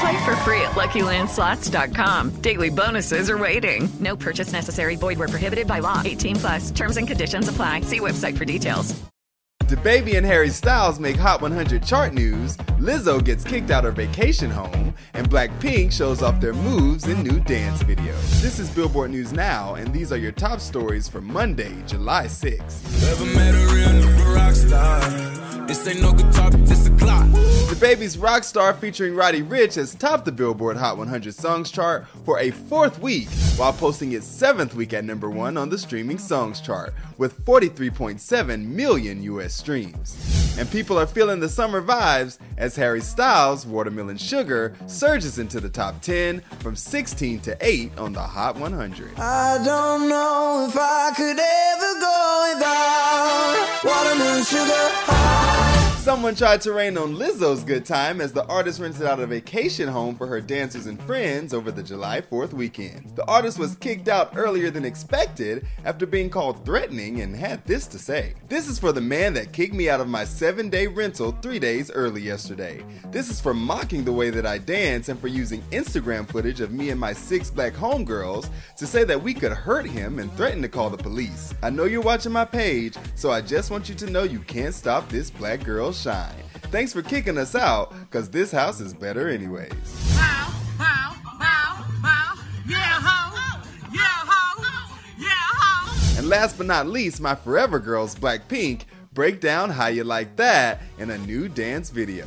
Play for free at LuckyLandSlots.com. Daily bonuses are waiting. No purchase necessary. Void where prohibited by law. 18 plus. Terms and conditions apply. See website for details. DaBaby and Harry Styles make Hot 100 chart news. Lizzo gets kicked out her vacation home, and Blackpink shows off their moves in new dance videos. This is Billboard News Now, and these are your top stories for Monday, July 6th. DaBaby's Rockstar featuring Roddy Ricch has topped the Billboard Hot 100 Songs chart for a fourth week, while posting its seventh week at number one on the streaming songs chart, with 43.7 million US streams. And people are feeling the summer vibes as Harry Styles' Watermelon Sugar surges into the top 10 from 16 to 8 on the Hot 100. I don't know if I could ever go without watermelon sugar. Someone tried to rain on Lizzo's good time as the artist rented out a vacation home for her dancers and friends over the July 4th weekend. The artist was kicked out earlier than expected after being called threatening and had this to say This is for the man that kicked me out of my seven day rental three days early yesterday. This is for mocking the way that I dance and for using Instagram footage of me and my six black homegirls to say that we could hurt him and threaten to call the police. I know you're watching my page, so I just want you to know you can't stop this black girl's shine. Thanks for kicking us out, cause this house is better anyways. And last but not least, my forever girls, Blackpink, break down how you like that in a new dance video.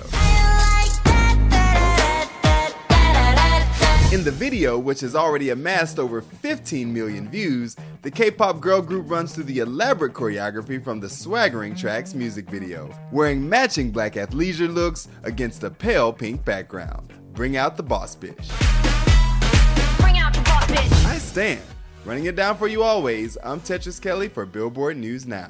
In the video, which has already amassed over 15 million views, the K-pop girl group runs through the elaborate choreography from the Swaggering Tracks music video, wearing matching black athleisure looks against a pale pink background. Bring out the boss bitch. Bring out the boss bitch. I stand. Running it down for you always, I'm Tetris Kelly for Billboard News Now.